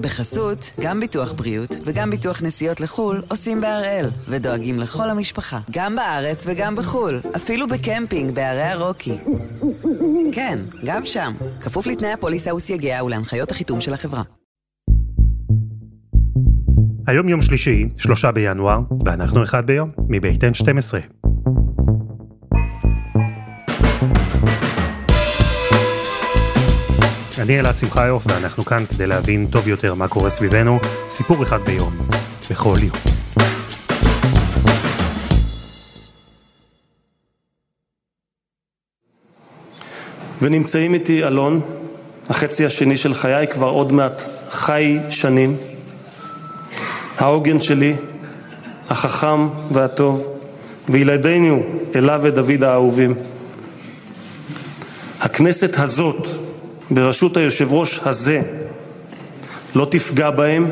בחסות, גם ביטוח בריאות וגם ביטוח נסיעות לחו"ל עושים בהראל, ודואגים לכל המשפחה, גם בארץ וגם בחו"ל, אפילו בקמפינג בערי הרוקי. כן, גם שם, כפוף לתנאי הפוליסה וסייגיה ולהנחיות החיתום של החברה. היום יום שלישי, שלושה בינואר, ואנחנו אחד ביום, מבית N12. אני אלעד שמחיוף, ואנחנו כאן כדי להבין טוב יותר מה קורה סביבנו, סיפור אחד ביום, בכל יום. ונמצאים איתי אלון, החצי השני של חיי, כבר עוד מעט חי שנים. העוגן שלי, החכם והטוב, וילדינו, אלה ודוד האהובים. הכנסת הזאת, בראשות היושב ראש הזה, לא תפגע בהם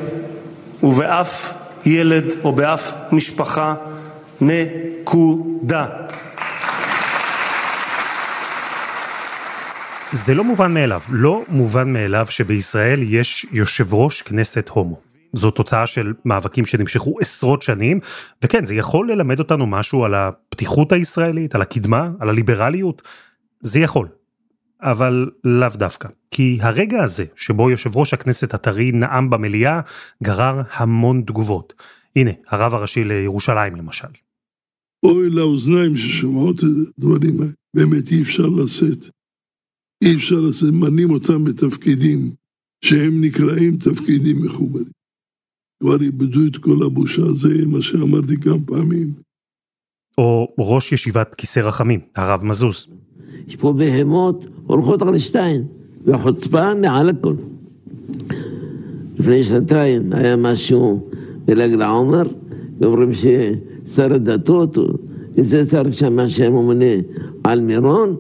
ובאף ילד או באף משפחה, נקודה. זה לא מובן מאליו, לא מובן מאליו שבישראל יש יושב ראש כנסת הומו. זו תוצאה של מאבקים שנמשכו עשרות שנים, וכן, זה יכול ללמד אותנו משהו על הפתיחות הישראלית, על הקדמה, על הליברליות, זה יכול. אבל לאו דווקא. כי הרגע הזה, שבו יושב ראש הכנסת הטרי נאם במליאה, גרר המון תגובות. הנה, הרב הראשי לירושלים למשל. אוי לאוזניים ששומעות את הדברים האלה, באמת אי אפשר לשאת. אי אפשר לשאת, מנים אותם בתפקידים שהם נקראים תפקידים מכובדים. כבר איבדו את כל הבושה, זה מה שאמרתי כמה פעמים. או ראש ישיבת כיסא רחמים, הרב מזוז. יש פה בהמות הולכות על שתיים, והחוצפה מעל הכל. לפני שנתיים היה משהו בל"ג לעומר, ואומרים ששר הדתות, זה שר שם שממונה על מירון,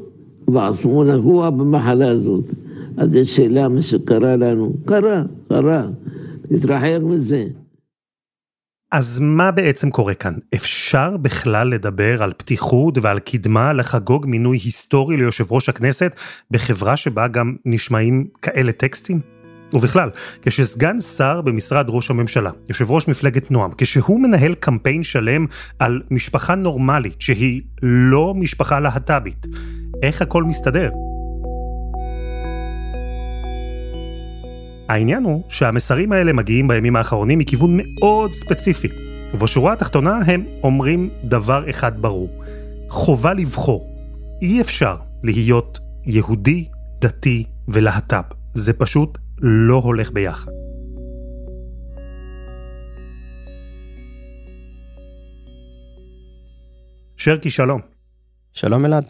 ועצמו נגוע במחלה הזאת. אז יש שאלה מה שקרה לנו, קרה, קרה. להתרחק מזה. אז מה בעצם קורה כאן? אפשר בכלל לדבר על פתיחות ועל קדמה לחגוג מינוי היסטורי ליושב ראש הכנסת בחברה שבה גם נשמעים כאלה טקסטים? ובכלל, כשסגן שר במשרד ראש הממשלה, יושב ראש מפלגת נועם, כשהוא מנהל קמפיין שלם על משפחה נורמלית שהיא לא משפחה להט"בית, איך הכל מסתדר? העניין הוא שהמסרים האלה מגיעים בימים האחרונים מכיוון מאוד ספציפי, ובשורה התחתונה הם אומרים דבר אחד ברור, חובה לבחור. אי אפשר להיות יהודי, דתי ולהט"ב. זה פשוט לא הולך ביחד. שרקי, שלום. שלום אלעד.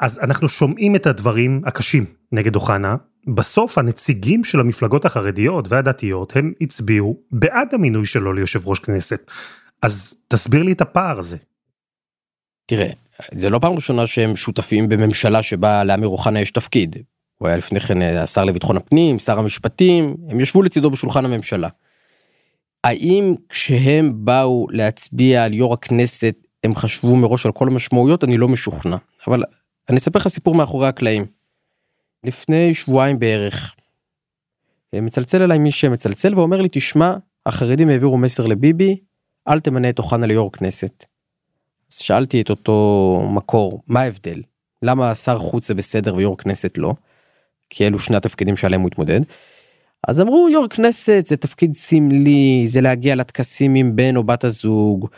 אז אנחנו שומעים את הדברים הקשים נגד אוחנה, בסוף הנציגים של המפלגות החרדיות והדתיות הם הצביעו בעד המינוי שלו ליושב ראש כנסת. אז תסביר לי את הפער הזה. תראה, זה לא פעם ראשונה שהם שותפים בממשלה שבה לאמיר אוחנה יש תפקיד. הוא היה לפני כן אה, השר לביטחון הפנים, שר המשפטים, הם ישבו לצידו בשולחן הממשלה. האם כשהם באו להצביע על יו"ר הכנסת הם חשבו מראש על כל המשמעויות? אני לא משוכנע. אבל אני אספר לך סיפור מאחורי הקלעים. לפני שבועיים בערך. מצלצל אליי מי שמצלצל ואומר לי תשמע החרדים העבירו מסר לביבי אל תמנה את אוחנה ליו"ר כנסת. אז שאלתי את אותו מקור מה ההבדל למה שר חוץ זה בסדר ויו"ר כנסת לא. כי אלו שני התפקידים שעליהם הוא התמודד. אז אמרו יו"ר כנסת זה תפקיד סמלי זה להגיע לטקסים עם בן או בת הזוג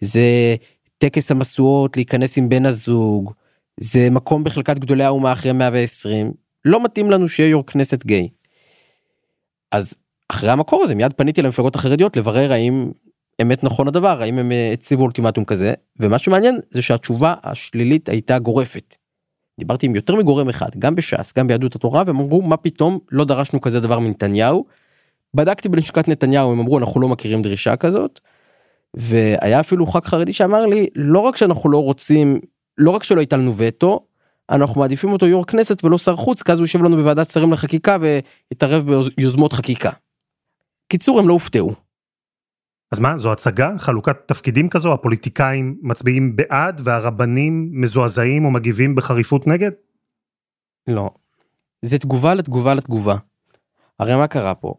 זה טקס המשואות להיכנס עם בן הזוג זה מקום בחלקת גדולי האומה אחרי 120 לא מתאים לנו שיהיה יו"ר כנסת גיי. אז אחרי המקור הזה מיד פניתי למפלגות החרדיות לברר האם אמת נכון הדבר האם הם אה, הציבו אולטימטום כזה ומה שמעניין זה שהתשובה השלילית הייתה גורפת. דיברתי עם יותר מגורם אחד גם בש"ס גם ביהדות התורה והם אמרו מה פתאום לא דרשנו כזה דבר מנתניהו. בדקתי בלשכת נתניהו הם אמרו אנחנו לא מכירים דרישה כזאת. והיה אפילו ח"כ חרדי שאמר לי לא רק שאנחנו לא רוצים לא רק שלא הייתה לנו וטו אנחנו מעדיפים אותו יו"ר כנסת ולא שר חוץ כי אז הוא יושב לנו בוועדת שרים לחקיקה ויתערב ביוזמות חקיקה. קיצור הם לא הופתעו. אז מה זו הצגה חלוקת תפקידים כזו הפוליטיקאים מצביעים בעד והרבנים מזועזעים או מגיבים בחריפות נגד? לא. זה תגובה לתגובה לתגובה. הרי מה קרה פה?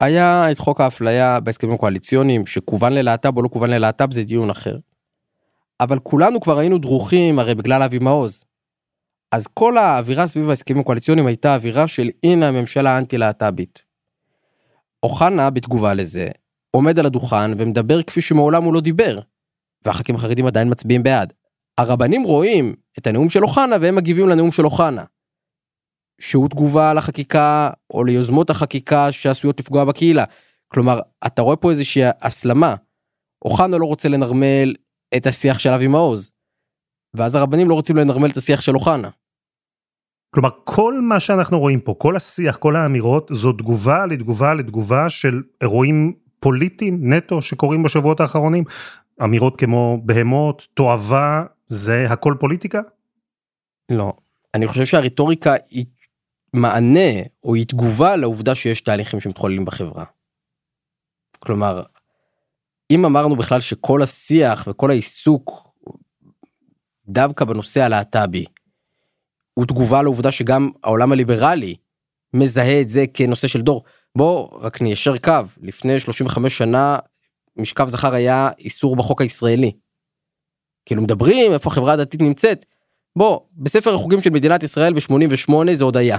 היה את חוק האפליה בהסכמים הקואליציוניים שכוון ללהט"ב או לא כוון ללהט"ב זה דיון אחר. אבל כולנו כבר היינו דרוכים הרי בגלל אבי מעוז. אז כל האווירה סביב ההסכמים הקואליציוניים הייתה אווירה של הנה הממשלה האנטי להט"בית. אוחנה בתגובה לזה עומד על הדוכן ומדבר כפי שמעולם הוא לא דיבר. והח"כים החרדים עדיין מצביעים בעד. הרבנים רואים את הנאום של אוחנה והם מגיבים לנאום של אוחנה. שהוא תגובה לחקיקה או ליוזמות החקיקה שעשויות לפגוע בקהילה. כלומר, אתה רואה פה איזושהי הסלמה. אוחנה לא רוצה לנרמל את השיח של אבי מעוז. ואז הרבנים לא רוצים לנרמל את השיח של אוחנה. כלומר, כל מה שאנחנו רואים פה, כל השיח, כל האמירות, זו תגובה לתגובה לתגובה של אירועים פוליטיים נטו שקורים בשבועות האחרונים. אמירות כמו בהמות, תועבה, זה הכל פוליטיקה? לא. אני חושב שהרטוריקה היא מענה או היא תגובה לעובדה שיש תהליכים שמתחוללים בחברה. כלומר, אם אמרנו בכלל שכל השיח וכל העיסוק דווקא בנושא הלהט"בי הוא תגובה לעובדה שגם העולם הליברלי מזהה את זה כנושא של דור. בוא רק ניישר קו לפני 35 שנה משכב זכר היה איסור בחוק הישראלי. כאילו מדברים איפה החברה הדתית נמצאת. בוא בספר החוגים של מדינת ישראל ב-88 זה עוד היה.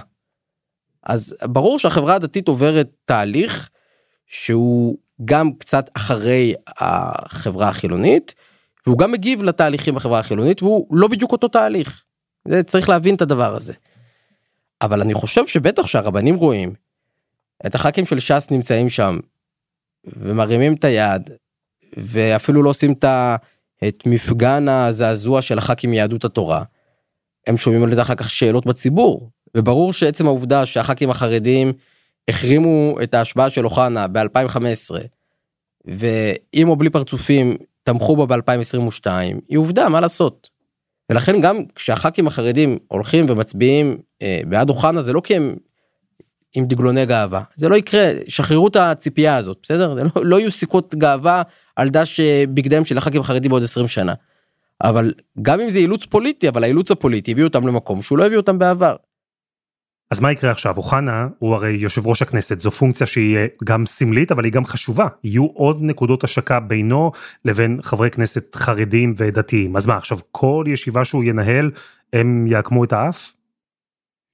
אז ברור שהחברה הדתית עוברת תהליך שהוא גם קצת אחרי החברה החילונית והוא גם מגיב לתהליכים בחברה החילונית והוא לא בדיוק אותו תהליך. זה צריך להבין את הדבר הזה. אבל אני חושב שבטח שהרבנים רואים את הח"כים של ש"ס נמצאים שם ומרימים את היד ואפילו לא עושים את מפגן הזעזוע של הח"כים מיהדות התורה. הם שומעים על זה אחר כך שאלות בציבור וברור שעצם העובדה שהח"כים החרדים החרימו את ההשבעה של אוחנה ב-2015 ועם או בלי פרצופים תמכו בה ב-2022 היא עובדה מה לעשות. ולכן גם כשהח"כים החרדים הולכים ומצביעים אה, בעד אוחנה זה לא כי הם עם דגלוני גאווה זה לא יקרה שחררו את הציפייה הזאת בסדר לא, לא יהיו סיכות גאווה על דש אה, בגדיהם של הח"כים החרדים בעוד 20 שנה. אבל גם אם זה אילוץ פוליטי אבל האילוץ הפוליטי הביא אותם למקום שהוא לא הביא אותם בעבר. אז מה יקרה עכשיו? אוחנה הוא הרי יושב ראש הכנסת, זו פונקציה שהיא גם סמלית אבל היא גם חשובה. יהיו עוד נקודות השקה בינו לבין חברי כנסת חרדים ודתיים. אז מה עכשיו כל ישיבה שהוא ינהל הם יעקמו את האף?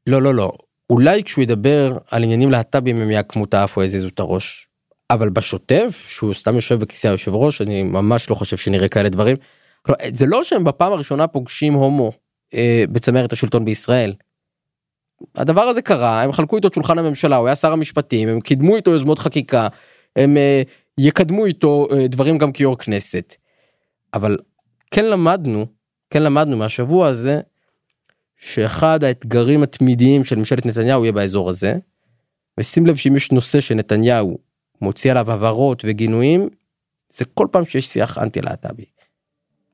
לא לא לא. אולי כשהוא ידבר על עניינים להט"בים הם יעקמו את האף או יזיזו את הראש. אבל בשוטף שהוא סתם יושב בכיסא היושב ראש אני ממש לא חושב שנראה כאלה דברים. זה לא שהם בפעם הראשונה פוגשים הומו אה, בצמרת השלטון בישראל. הדבר הזה קרה הם חלקו איתו את שולחן הממשלה הוא היה שר המשפטים הם קידמו איתו יוזמות חקיקה הם uh, יקדמו איתו uh, דברים גם כיו"ר כנסת. אבל כן למדנו כן למדנו מהשבוע הזה שאחד האתגרים התמידיים של ממשלת נתניהו יהיה באזור הזה. ושים לב שאם יש נושא שנתניהו מוציא עליו הבהרות וגינויים זה כל פעם שיש שיח אנטי להט"בי.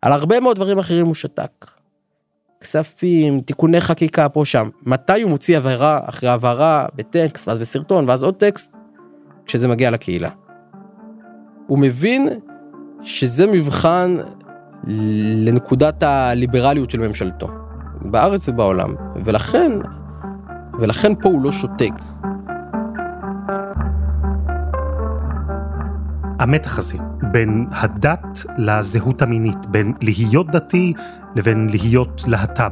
על הרבה מאוד דברים אחרים הוא שתק. כספים, תיקוני חקיקה פה שם. מתי הוא מוציא הבהרה אחרי הבהרה בטקסט, ואז בסרטון, ואז עוד טקסט, כשזה מגיע לקהילה. הוא מבין שזה מבחן לנקודת הליברליות של ממשלתו, בארץ ובעולם, ולכן, ולכן פה הוא לא שותק. המתח הזה בין הדת לזהות המינית, בין להיות דתי לבין להיות להט"ב.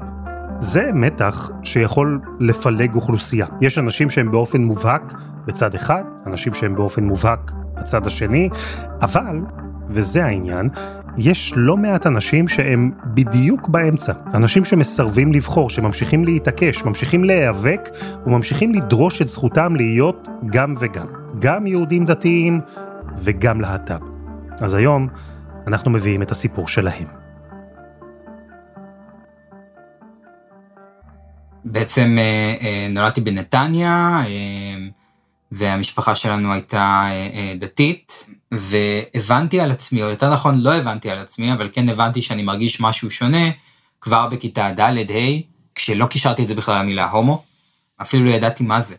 זה מתח שיכול לפלג אוכלוסייה. יש אנשים שהם באופן מובהק בצד אחד, אנשים שהם באופן מובהק בצד השני, אבל, וזה העניין, יש לא מעט אנשים שהם בדיוק באמצע. אנשים שמסרבים לבחור, שממשיכים להתעקש, ממשיכים להיאבק וממשיכים לדרוש את זכותם להיות גם וגם. גם יהודים דתיים וגם להט"ב. אז היום אנחנו מביאים את הסיפור שלהם. בעצם אה, אה, נולדתי בנתניה, אה, והמשפחה שלנו הייתה דתית, והבנתי על עצמי, או יותר נכון לא הבנתי על עצמי, אבל כן הבנתי שאני מרגיש משהו שונה כבר בכיתה ד'-ה', כשלא קישרתי את זה בכלל למילה הומו, אפילו לא ידעתי מה זה.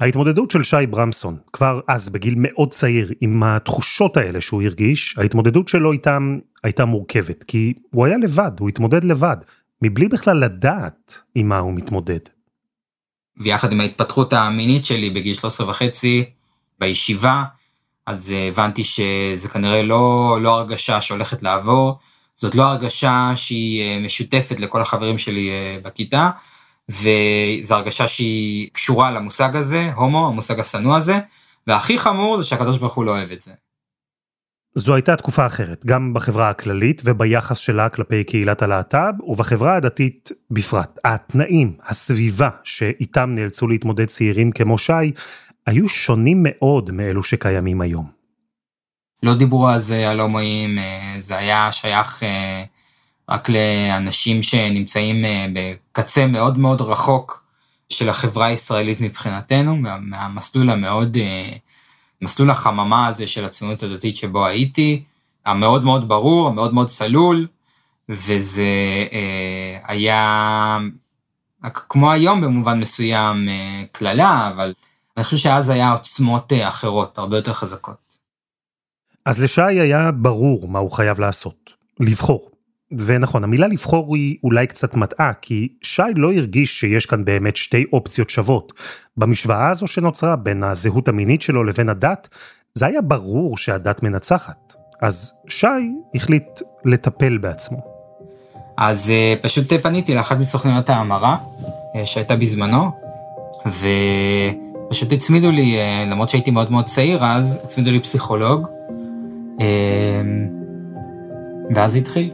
ההתמודדות של שי ברמסון, כבר אז בגיל מאוד צעיר, עם התחושות האלה שהוא הרגיש, ההתמודדות שלו איתם הייתה מורכבת, כי הוא היה לבד, הוא התמודד לבד, מבלי בכלל לדעת עם מה הוא מתמודד. ויחד עם ההתפתחות המינית שלי בגיל 13 וחצי, בישיבה, אז הבנתי שזה כנראה לא, לא הרגשה שהולכת לעבור, זאת לא הרגשה שהיא משותפת לכל החברים שלי בכיתה, וזו הרגשה שהיא קשורה למושג הזה, הומו, המושג השנוא הזה, והכי חמור זה שהקדוש ברוך הוא לא אוהב את זה. זו הייתה תקופה אחרת, גם בחברה הכללית וביחס שלה כלפי קהילת הלהט"ב, ובחברה הדתית בפרט. התנאים, הסביבה שאיתם נאלצו להתמודד צעירים כמו שי, היו שונים מאוד מאלו שקיימים היום. לא דיברו זה על הומואים, אה, זה היה שייך אה, רק לאנשים שנמצאים אה, בקצה מאוד מאוד רחוק של החברה הישראלית מבחינתנו, מהמסלול המאוד, מסלול החממה הזה של הציונות הדתית שבו הייתי, המאוד מאוד ברור, המאוד מאוד צלול, וזה היה כמו היום במובן מסוים קללה, אבל אני חושב שאז היה עוצמות אחרות, הרבה יותר חזקות. אז לשי היה ברור מה הוא חייב לעשות, לבחור. ונכון, המילה לבחור היא אולי קצת מטעה, כי שי לא הרגיש שיש כאן באמת שתי אופציות שוות. במשוואה הזו שנוצרה בין הזהות המינית שלו לבין הדת, זה היה ברור שהדת מנצחת. אז שי החליט לטפל בעצמו. אז אה, פשוט פניתי לאחת מסוכניות ההמרה אה, שהייתה בזמנו, ופשוט הצמידו לי, אה, למרות שהייתי מאוד מאוד צעיר אז, הצמידו לי פסיכולוג. ואז התחיל.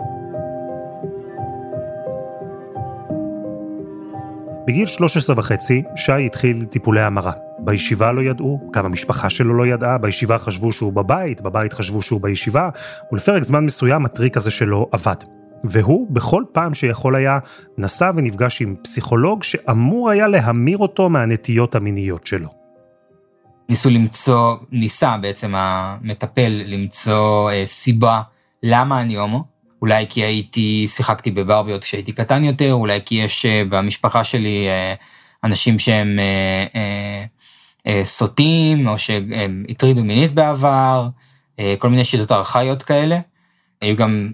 בגיל 13 וחצי, שי התחיל טיפולי המרה. בישיבה לא ידעו, גם המשפחה שלו לא ידעה, בישיבה חשבו שהוא בבית, בבית חשבו שהוא בישיבה, ולפרק זמן מסוים הטריק הזה שלו עבד. והוא, בכל פעם שיכול היה, נסע ונפגש עם פסיכולוג שאמור היה להמיר אותו מהנטיות המיניות שלו. ניסו למצוא, ניסה בעצם המטפל למצוא אה, סיבה למה אני הומו. אולי כי הייתי, שיחקתי בברביות כשהייתי קטן יותר, אולי כי יש אה, במשפחה שלי אה, אנשים שהם אה, סוטים, או שהם הטרידו מינית בעבר, כל מיני שיטות ארכאיות כאלה. היו גם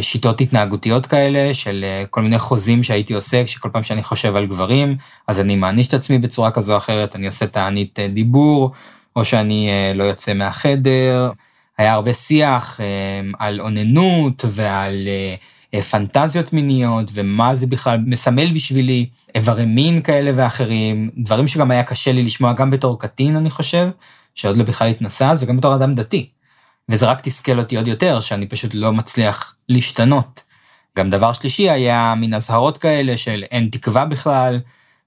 שיטות התנהגותיות כאלה של כל מיני חוזים שהייתי עושה, שכל פעם שאני חושב על גברים, אז אני מעניש את עצמי בצורה כזו או אחרת, אני עושה תענית דיבור, או שאני לא יוצא מהחדר. היה הרבה שיח על אוננות ועל פנטזיות מיניות, ומה זה בכלל מסמל בשבילי, איברי מין כאלה ואחרים, דברים שגם היה קשה לי לשמוע גם בתור קטין, אני חושב, שעוד לא בכלל התנסה, וגם בתור אדם דתי. וזה רק תסכל אותי עוד יותר, שאני פשוט לא מצליח להשתנות. גם דבר שלישי היה מין אזהרות כאלה של אין תקווה בכלל,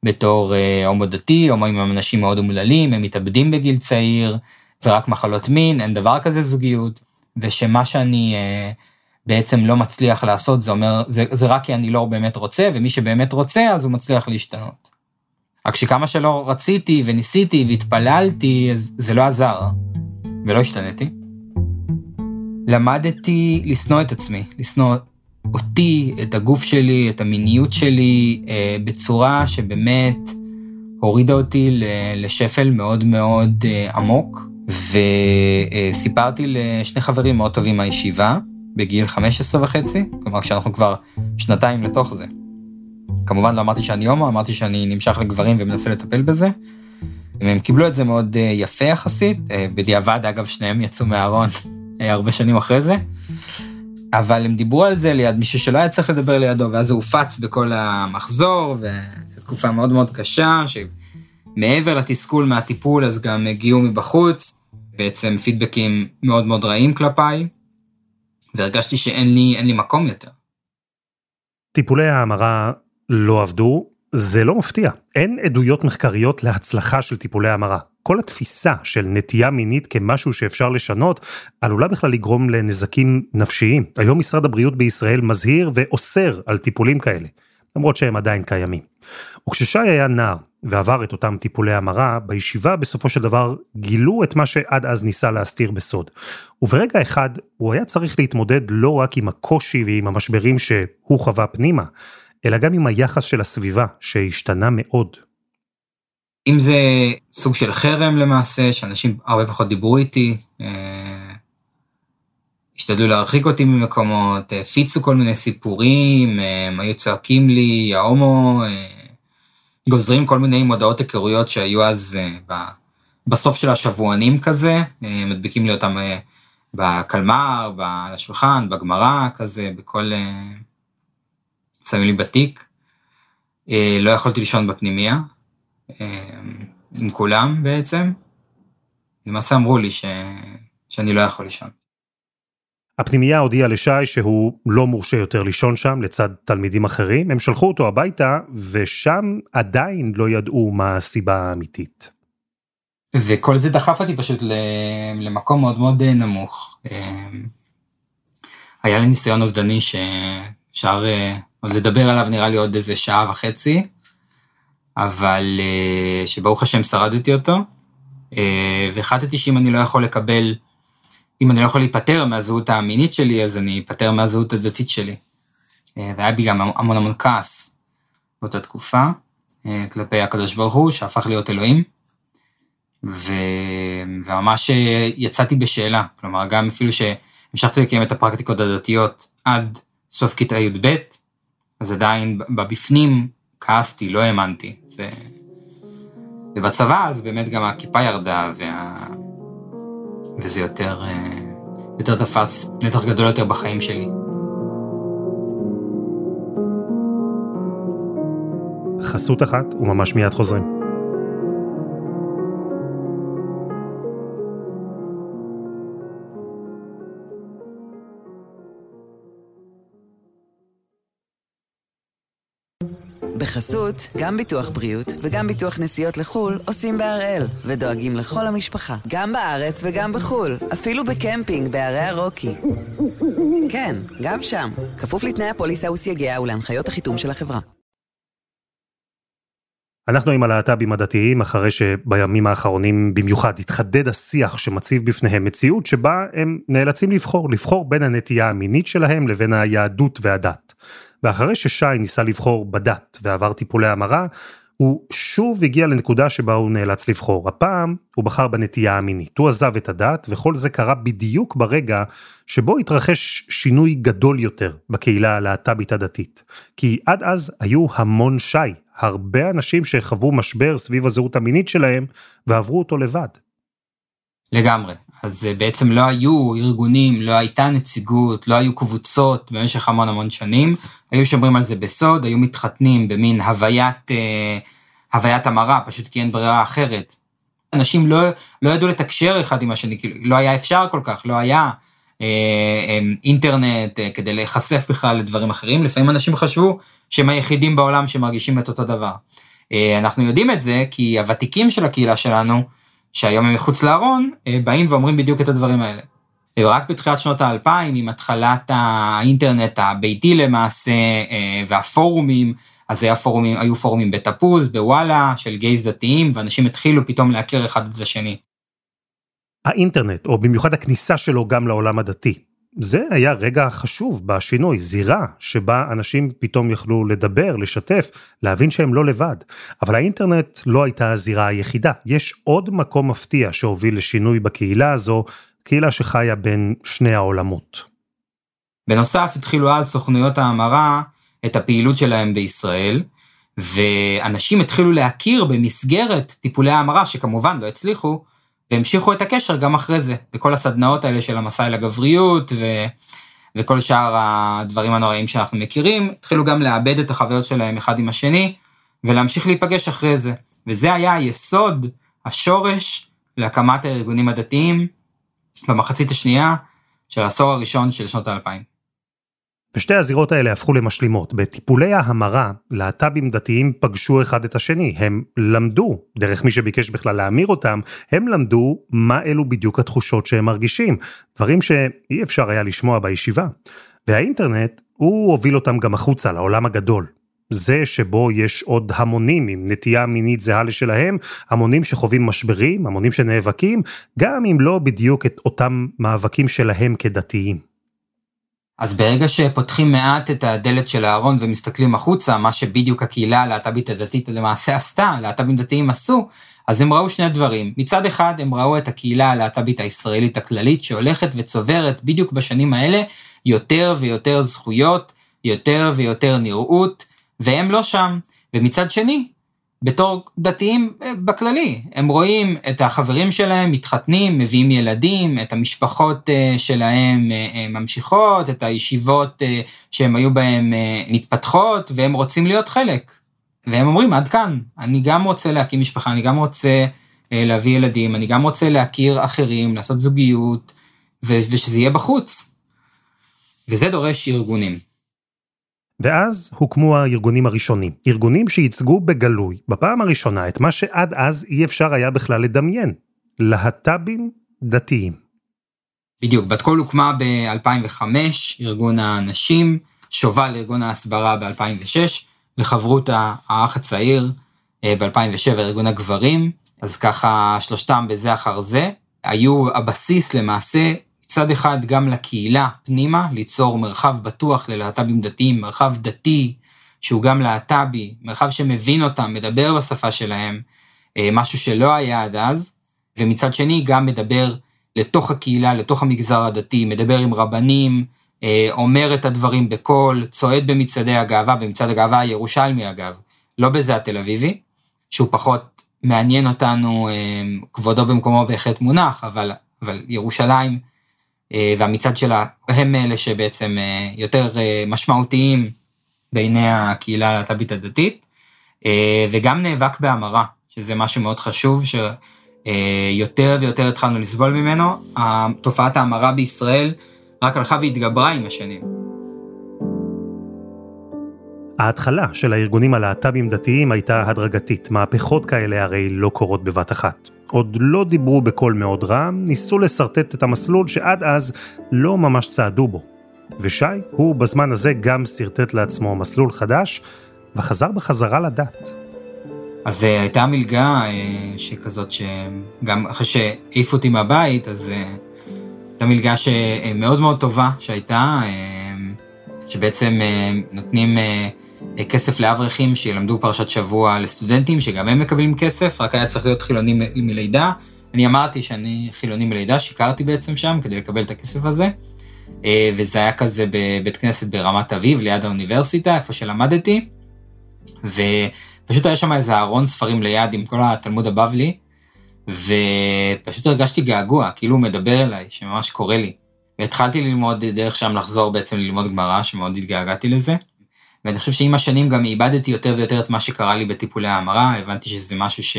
בתור אה, הומו דתי, הומואים הם אנשים מאוד אומללים, הם מתאבדים בגיל צעיר, זה רק מחלות מין, אין דבר כזה זוגיות, ושמה שאני אה, בעצם לא מצליח לעשות, זה אומר, זה, זה רק כי אני לא באמת רוצה, ומי שבאמת רוצה, אז הוא מצליח להשתנות. רק שכמה שלא רציתי וניסיתי והתפללתי, אז זה לא עזר, ולא השתניתי. למדתי לשנוא את עצמי, לשנוא אותי, את הגוף שלי, את המיניות שלי, אה, בצורה שבאמת הורידה אותי לשפל מאוד מאוד אה, עמוק, וסיפרתי לשני חברים מאוד טובים מהישיבה, בגיל 15 וחצי, כלומר כשאנחנו כבר שנתיים לתוך זה. כמובן לא אמרתי שאני הומו, אמרתי שאני נמשך לגברים ומנסה לטפל בזה. הם קיבלו את זה מאוד אה, יפה יחסית, בדיעבד אגב שניהם יצאו מהארון אה, הרבה שנים אחרי זה. אבל הם דיברו על זה ליד מישהו שלא היה צריך לדבר לידו, ואז זה הופץ בכל המחזור, ותקופה מאוד מאוד קשה, שמעבר לתסכול מהטיפול, אז גם הגיעו מבחוץ, בעצם פידבקים מאוד מאוד רעים כלפיי, והרגשתי שאין לי, לי מקום יותר. טיפולי ההמרה לא עבדו, זה לא מפתיע. אין עדויות מחקריות להצלחה של טיפולי המרה. כל התפיסה של נטייה מינית כמשהו שאפשר לשנות, עלולה בכלל לגרום לנזקים נפשיים. היום משרד הבריאות בישראל מזהיר ואוסר על טיפולים כאלה, למרות שהם עדיין קיימים. וכששי היה נער ועבר את אותם טיפולי המרה, בישיבה בסופו של דבר גילו את מה שעד אז ניסה להסתיר בסוד. וברגע אחד הוא היה צריך להתמודד לא רק עם הקושי ועם המשברים שהוא חווה פנימה, אלא גם עם היחס של הסביבה, שהשתנה מאוד. אם זה סוג של חרם למעשה, שאנשים הרבה פחות דיברו איתי, אה, השתדלו להרחיק אותי ממקומות, הפיצו כל מיני סיפורים, אה, הם היו צועקים לי, ההומו, אה, גוזרים כל מיני מודעות היכרויות שהיו אז בסוף של השבוענים כזה, אה, מדביקים לי אותם אה, בקלמר, על השולחן, בגמרא, כזה, בכל... שמים לי בתיק. לא יכולתי לישון בפנימייה, עם כולם בעצם. למעשה אמרו לי ש... שאני לא יכול לישון. הפנימייה הודיעה לשי שהוא לא מורשה יותר לישון שם לצד תלמידים אחרים, הם שלחו אותו הביתה, ושם עדיין לא ידעו מה הסיבה האמיתית. וכל זה דחף אותי פשוט למקום מאוד מאוד אה, נמוך. אה, היה לי ניסיון אובדני שאפשר אה, עוד לדבר עליו נראה לי עוד איזה שעה וחצי, אבל שברוך השם שרדתי אותו, והחלטתי שאם אני לא יכול לקבל אם אני לא יכול להיפטר מהזהות המינית שלי, אז אני אפטר מהזהות הדתית שלי. אה, והיה בי גם המון המון כעס באותה תקופה, אה, כלפי הקדוש ברוך הוא, שהפך להיות אלוהים. ו... וממש אה, יצאתי בשאלה, כלומר, גם אפילו שהמשכתי לקיים את הפרקטיקות הדתיות עד סוף כיתה י"ב, אז עדיין בבפנים כעסתי, לא האמנתי. ו... ובצבא אז באמת גם הכיפה ירדה, וה... וזה יותר, אה, יותר תפס נתח גדול יותר בחיים שלי. חסות אחת וממש מיד חוזרים. בחסות, גם ביטוח בריאות וגם ביטוח נסיעות לחו"ל עושים בהראל, ודואגים לכל המשפחה, גם בארץ וגם בחו"ל, אפילו בקמפינג בערי הרוקי. כן, גם שם, כפוף לתנאי הפוליסה וסייגיה ולהנחיות החיתום של החברה. אנחנו עם הלהט"בים הדתיים, אחרי שבימים האחרונים במיוחד התחדד השיח שמציב בפניהם מציאות שבה הם נאלצים לבחור, לבחור בין הנטייה המינית שלהם לבין היהדות והדת. ואחרי ששי ניסה לבחור בדת ועבר טיפולי המרה, הוא שוב הגיע לנקודה שבה הוא נאלץ לבחור. הפעם הוא בחר בנטייה המינית. הוא עזב את הדת, וכל זה קרה בדיוק ברגע שבו התרחש שינוי גדול יותר בקהילה הלהט"בית הדתית. כי עד אז היו המון שי, הרבה אנשים שחוו משבר סביב הזהות המינית שלהם, ועברו אותו לבד. לגמרי. אז אה, בעצם לא היו ארגונים, לא הייתה נציגות, לא היו קבוצות במשך המון המון שנים, היו שומרים על זה בסוד, היו מתחתנים במין הוויית, אה, הוויית המרה, פשוט כי אין ברירה אחרת. אנשים לא, לא ידעו לתקשר אחד עם השני, כאילו, לא היה אפשר כל כך, לא היה אה, אה, אינטרנט אה, כדי להיחשף בכלל לדברים אחרים, לפעמים אנשים חשבו שהם היחידים בעולם שמרגישים את אותו דבר. אה, אנחנו יודעים את זה כי הוותיקים של הקהילה שלנו, שהיום הם מחוץ לארון, אה, באים ואומרים בדיוק את הדברים האלה. רק בתחילת שנות האלפיים, עם התחלת האינטרנט הביתי למעשה, אה, והפורומים, אז היה פורומים, היו פורומים בתפוז, בוואלה, של גייז דתיים, ואנשים התחילו פתאום להכיר אחד את השני. האינטרנט, או במיוחד הכניסה שלו גם לעולם הדתי, זה היה רגע חשוב בשינוי, זירה שבה אנשים פתאום יכלו לדבר, לשתף, להבין שהם לא לבד. אבל האינטרנט לא הייתה הזירה היחידה. יש עוד מקום מפתיע שהוביל לשינוי בקהילה הזו, קהילה שחיה בין שני העולמות. בנוסף, התחילו אז סוכנויות ההמרה את הפעילות שלהם בישראל, ואנשים התחילו להכיר במסגרת טיפולי ההמרה, שכמובן לא הצליחו, והמשיכו את הקשר גם אחרי זה, בכל הסדנאות האלה של המסע אל הגבריות ו... וכל שאר הדברים הנוראים שאנחנו מכירים, התחילו גם לאבד את החוויות שלהם אחד עם השני, ולהמשיך להיפגש אחרי זה. וזה היה היסוד, השורש, להקמת הארגונים הדתיים במחצית השנייה של העשור הראשון של שנות האלפיים. ושתי הזירות האלה הפכו למשלימות. בטיפולי ההמרה, להט"בים דתיים פגשו אחד את השני, הם למדו, דרך מי שביקש בכלל להמיר אותם, הם למדו מה אלו בדיוק התחושות שהם מרגישים, דברים שאי אפשר היה לשמוע בישיבה. והאינטרנט, הוא הוביל אותם גם החוצה, לעולם הגדול. זה שבו יש עוד המונים עם נטייה מינית זהה לשלהם, המונים שחווים משברים, המונים שנאבקים, גם אם לא בדיוק את אותם מאבקים שלהם כדתיים. אז ברגע שפותחים מעט את הדלת של הארון ומסתכלים החוצה, מה שבדיוק הקהילה הלהט"בית הדתית למעשה עשתה, להט"בים דתיים עשו, אז הם ראו שני דברים. מצד אחד, הם ראו את הקהילה הלהט"בית הישראלית הכללית, שהולכת וצוברת בדיוק בשנים האלה יותר ויותר זכויות, יותר ויותר נראות, והם לא שם. ומצד שני, בתור דתיים אה, בכללי. הם רואים את החברים שלהם מתחתנים, מביאים ילדים, את המשפחות אה, שלהם אה, ממשיכות, את הישיבות שהם היו בהם מתפתחות, והם רוצים להיות חלק. והם אומרים, עד כאן, אני גם רוצה להקים משפחה, אני גם רוצה להביא ילדים, אני גם רוצה להכיר אחרים, לעשות זוגיות, ושזה יהיה בחוץ. וזה דורש ארגונים. ואז הוקמו הארגונים הראשונים, ארגונים שייצגו בגלוי, בפעם הראשונה, את מה שעד אז אי אפשר היה בכלל לדמיין, להט"בים דתיים. בדיוק, בת קול הוקמה ב-2005, ארגון הנשים, שובל ארגון ההסברה ב-2006, וחברותה האח הצעיר אה, ב-2007, ארגון הגברים, אז ככה שלושתם בזה אחר זה, היו הבסיס למעשה מצד אחד גם לקהילה פנימה, ליצור מרחב בטוח ללהט"בים דתיים, מרחב דתי שהוא גם להט"בי, מרחב שמבין אותם, מדבר בשפה שלהם, אה, משהו שלא היה עד אז, ומצד שני גם מדבר לתוך הקהילה, לתוך המגזר הדתי, מדבר עם רבנים, אה, אומר את הדברים בקול, צועד במצעדי הגאווה, במצעד הגאווה הירושלמי אגב, לא בזה התל אביבי, שהוא פחות מעניין אותנו, אה, כבודו במקומו בהחלט מונח, אבל, אבל ירושלים והמצעד שלה הם אלה שבעצם אה, יותר אה, משמעותיים בעיני הקהילה הלהט"בית הדתית, וגם נאבק בהמרה, שזה משהו מאוד חשוב, שיותר ויותר התחלנו לסבול ממנו. תופעת ההמרה בישראל רק הלכה והתגברה עם השנים. ההתחלה של הארגונים הלהט"בים דתיים הייתה הדרגתית, מהפכות כאלה הרי לא קורות בבת אחת. עוד לא דיברו בקול מאוד רם, ניסו לשרטט את המסלול שעד אז לא ממש צעדו בו. ושי, הוא בזמן הזה גם שרטט לעצמו מסלול חדש, וחזר בחזרה לדת. אז uh, הייתה מלגה uh, שכזאת, שגם אחרי שהעיפו אותי מהבית, אז uh, הייתה מלגה שמאוד מאוד טובה שהייתה, שבעצם נותנים... Uh, כסף לאברכים שילמדו פרשת שבוע לסטודנטים, שגם הם מקבלים כסף, רק היה צריך להיות חילוני מלידה. אני אמרתי שאני חילוני מלידה, שיקרתי בעצם שם כדי לקבל את הכסף הזה. אה, וזה היה כזה בבית כנסת ברמת אביב, ליד האוניברסיטה, איפה שלמדתי. ופשוט היה שם איזה ארון ספרים ליד עם כל התלמוד הבבלי, ופשוט הרגשתי געגוע, כאילו הוא מדבר אליי, שממש קורה לי. והתחלתי ללמוד דרך שם לחזור בעצם ללמוד גמרא, שמאוד התגעגעתי לזה. ואני חושב שעם השנים גם איבדתי יותר ויותר את מה שקרה לי בטיפולי ההמרה, הבנתי שזה משהו ש...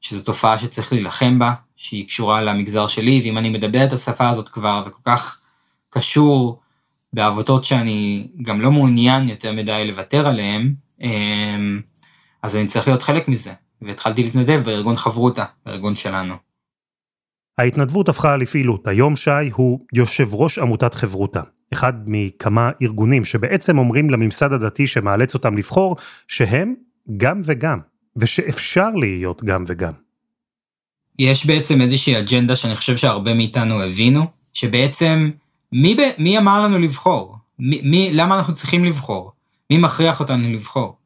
שזו תופעה שצריך להילחם בה, שהיא קשורה למגזר שלי, ואם אני מדבר את השפה הזאת כבר וכל כך קשור בעבותות שאני גם לא מעוניין יותר מדי לוותר עליהם, אמ, אז אני צריך להיות חלק מזה, והתחלתי להתנדב בארגון חברותה, בארגון שלנו. ההתנדבות הפכה לפעילות. היום שי הוא יושב ראש עמותת חברותה. אחד מכמה ארגונים שבעצם אומרים לממסד הדתי שמאלץ אותם לבחור, שהם גם וגם, ושאפשר להיות גם וגם. יש בעצם איזושהי אג'נדה שאני חושב שהרבה מאיתנו הבינו, שבעצם מי, מי אמר לנו לבחור? מי, מי, למה אנחנו צריכים לבחור? מי מכריח אותנו לבחור?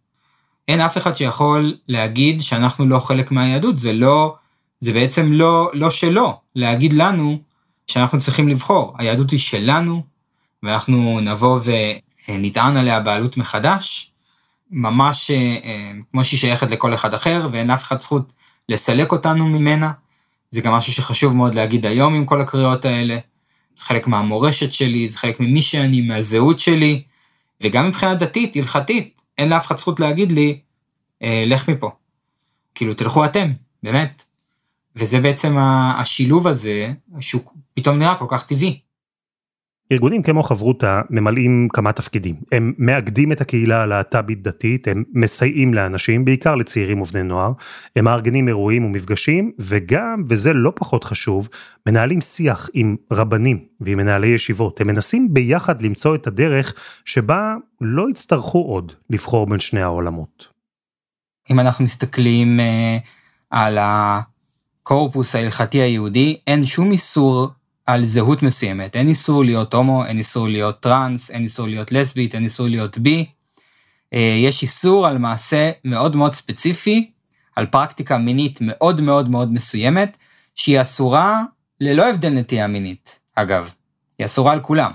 אין אף אחד שיכול להגיד שאנחנו לא חלק מהיהדות, זה לא, זה בעצם לא, לא שלו, להגיד לנו שאנחנו צריכים לבחור. היהדות היא שלנו, ואנחנו נבוא ונטען עליה בעלות מחדש, ממש אה, כמו שהיא שייכת לכל אחד אחר, ואין לאף אחד זכות לסלק אותנו ממנה. זה גם משהו שחשוב מאוד להגיד היום עם כל הקריאות האלה. זה חלק מהמורשת שלי, זה חלק ממי שאני, מהזהות שלי, וגם מבחינה דתית, הלכתית, אין לאף אחד זכות להגיד לי, אה, לך מפה. כאילו, תלכו אתם, באמת. וזה בעצם השילוב הזה, שהוא פתאום נראה כל כך טבעי. ארגונים כמו חברותה ממלאים כמה תפקידים. הם מאגדים את הקהילה הלהט"בית דתית, הם מסייעים לאנשים, בעיקר לצעירים ובני נוער, הם מארגנים אירועים ומפגשים, וגם, וזה לא פחות חשוב, מנהלים שיח עם רבנים ועם מנהלי ישיבות. הם מנסים ביחד למצוא את הדרך שבה לא יצטרכו עוד לבחור בין שני העולמות. אם אנחנו מסתכלים uh, על הקורפוס ההלכתי היהודי, אין שום איסור על זהות מסוימת, אין איסור להיות הומו, אין איסור להיות טראנס, אין איסור להיות לסבית, אין איסור להיות בי. אה, יש איסור על מעשה מאוד מאוד ספציפי, על פרקטיקה מינית מאוד מאוד מאוד מסוימת, שהיא אסורה ללא הבדל נטייה מינית, אגב, היא אסורה על כולם.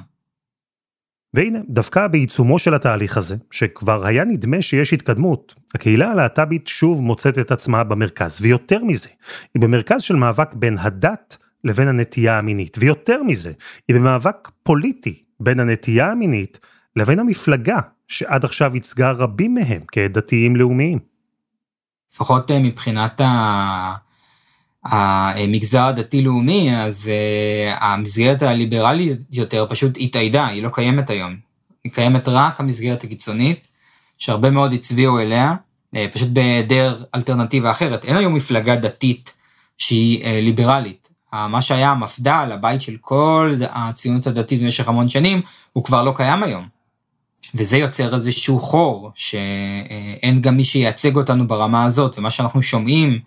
והנה, דווקא בעיצומו של התהליך הזה, שכבר היה נדמה שיש התקדמות, הקהילה הלהט"בית שוב מוצאת את עצמה במרכז, ויותר מזה, היא במרכז של מאבק בין הדת לבין הנטייה המינית, ויותר מזה, היא במאבק פוליטי בין הנטייה המינית לבין המפלגה, שעד עכשיו ייצגה רבים מהם כדתיים לאומיים. לפחות אה, מבחינת המגזר הדתי-לאומי, אז uh, המסגרת הליברלית יותר פשוט התאיידה, היא לא קיימת היום. היא קיימת רק המסגרת הקיצונית, שהרבה מאוד הצביעו אליה, פשוט בהיעדר אלטרנטיבה אחרת. אין היום מפלגה דתית שהיא ליברלית. מה שהיה המפד"ל, הבית של כל הציונות הדתית במשך המון שנים, הוא כבר לא קיים היום. וזה יוצר איזשהו חור, שאין גם מי שייצג אותנו ברמה הזאת, ומה שאנחנו שומעים,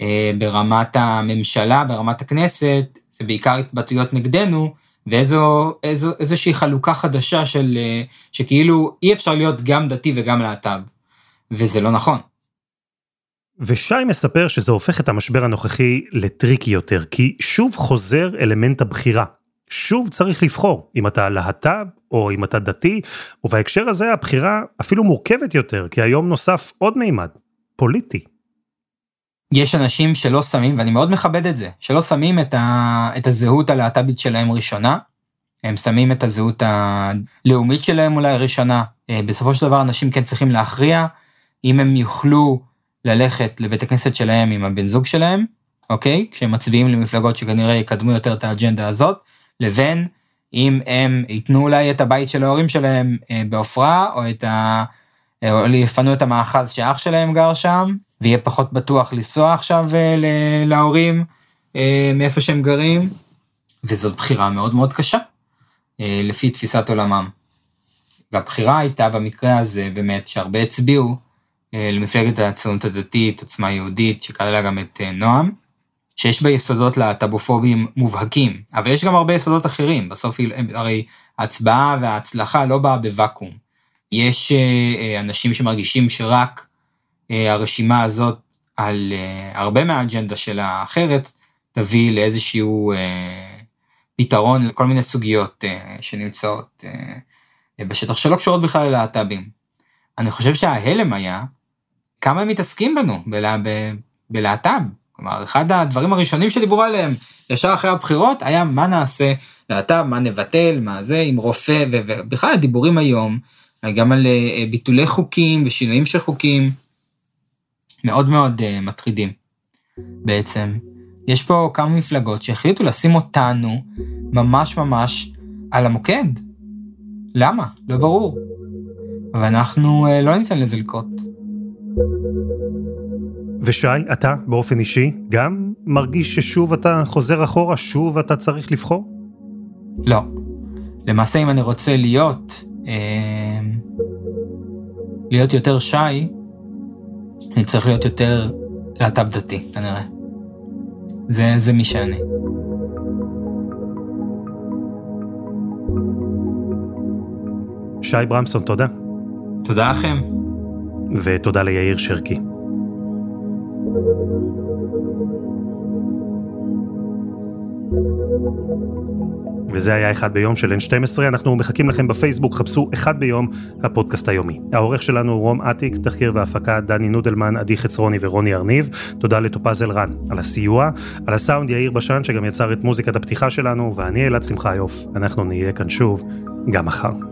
אה, ברמת הממשלה, ברמת הכנסת, זה בעיקר התבטאויות נגדנו, ואיזו איזו, איזושהי חלוקה חדשה של אה, שכאילו אי אפשר להיות גם דתי וגם להט"ב, וזה לא נכון. ושי מספר שזה הופך את המשבר הנוכחי לטריקי יותר, כי שוב חוזר אלמנט הבחירה. שוב צריך לבחור אם אתה להט"ב או אם אתה דתי, ובהקשר הזה הבחירה אפילו מורכבת יותר, כי היום נוסף עוד מימד, פוליטי. יש אנשים שלא שמים, ואני מאוד מכבד את זה, שלא שמים את, ה, את הזהות הלהט"בית שלהם ראשונה, הם שמים את הזהות הלאומית שלהם אולי ראשונה. אה, בסופו של דבר אנשים כן צריכים להכריע אם הם יוכלו ללכת לבית הכנסת שלהם עם הבן זוג שלהם, אוקיי? כשהם מצביעים למפלגות שכנראה יקדמו יותר את האג'נדה הזאת, לבין אם הם ייתנו אולי את הבית של ההורים שלהם אה, בעופרה, או את ה... או יפנו את המאחז שאח שלהם גר שם, ויהיה פחות בטוח לנסוע עכשיו אה, להורים אה, מאיפה שהם גרים, וזאת בחירה מאוד מאוד קשה, אה, לפי תפיסת עולמם. והבחירה הייתה במקרה הזה באמת שהרבה הצביעו למפלגת הציונות הדתית, עוצמה יהודית, שכללה גם את נועם, שיש בה יסודות להט"בופובים מובהקים, אבל יש גם הרבה יסודות אחרים, בסוף הרי ההצבעה וההצלחה לא באה בוואקום. יש אנשים שמרגישים שרק אה, הרשימה הזאת על אה, הרבה מהאג'נדה של האחרת, תביא לאיזשהו אה, פתרון לכל מיני סוגיות שנמצאות בשטח שלא קשורות בכלל ללהט"בים. אני חושב שההלם היה כמה הם מתעסקים בנו בלה, בלהט"ב. כלומר, אחד הדברים הראשונים שדיברו עליהם ישר אחרי הבחירות היה מה נעשה להט"ב, מה נבטל, מה זה, עם רופא, ובכלל הדיבורים היום, גם על ביטולי חוקים ושינויים של חוקים, מאוד מאוד uh, מטרידים בעצם. יש פה כמה מפלגות שהחליטו לשים אותנו ממש ממש על המוקד. למה? לא ברור. ואנחנו uh, לא ניתן לזה לקרות. ושי, אתה באופן אישי גם מרגיש ששוב אתה חוזר אחורה, שוב אתה צריך לבחור? לא. למעשה אם אני רוצה להיות, אה, להיות יותר שי, אני צריך להיות יותר להט"ב דתי, כנראה. זה, זה מי שאני. שי ברמסון, תודה. תודה לכם. ותודה ליאיר שרקי. וזה היה אחד ביום של N12, אנחנו מחכים לכם בפייסבוק, חפשו אחד ביום, הפודקאסט היומי. העורך שלנו הוא רום אטיק, תחקיר והפקה דני נודלמן, עדי חצרוני ורוני ארניב. תודה לטופז אלרן על הסיוע, על הסאונד יאיר בשן שגם יצר את מוזיקת הפתיחה שלנו, ואני אלעד שמחיוף, אנחנו נהיה כאן שוב, גם מחר.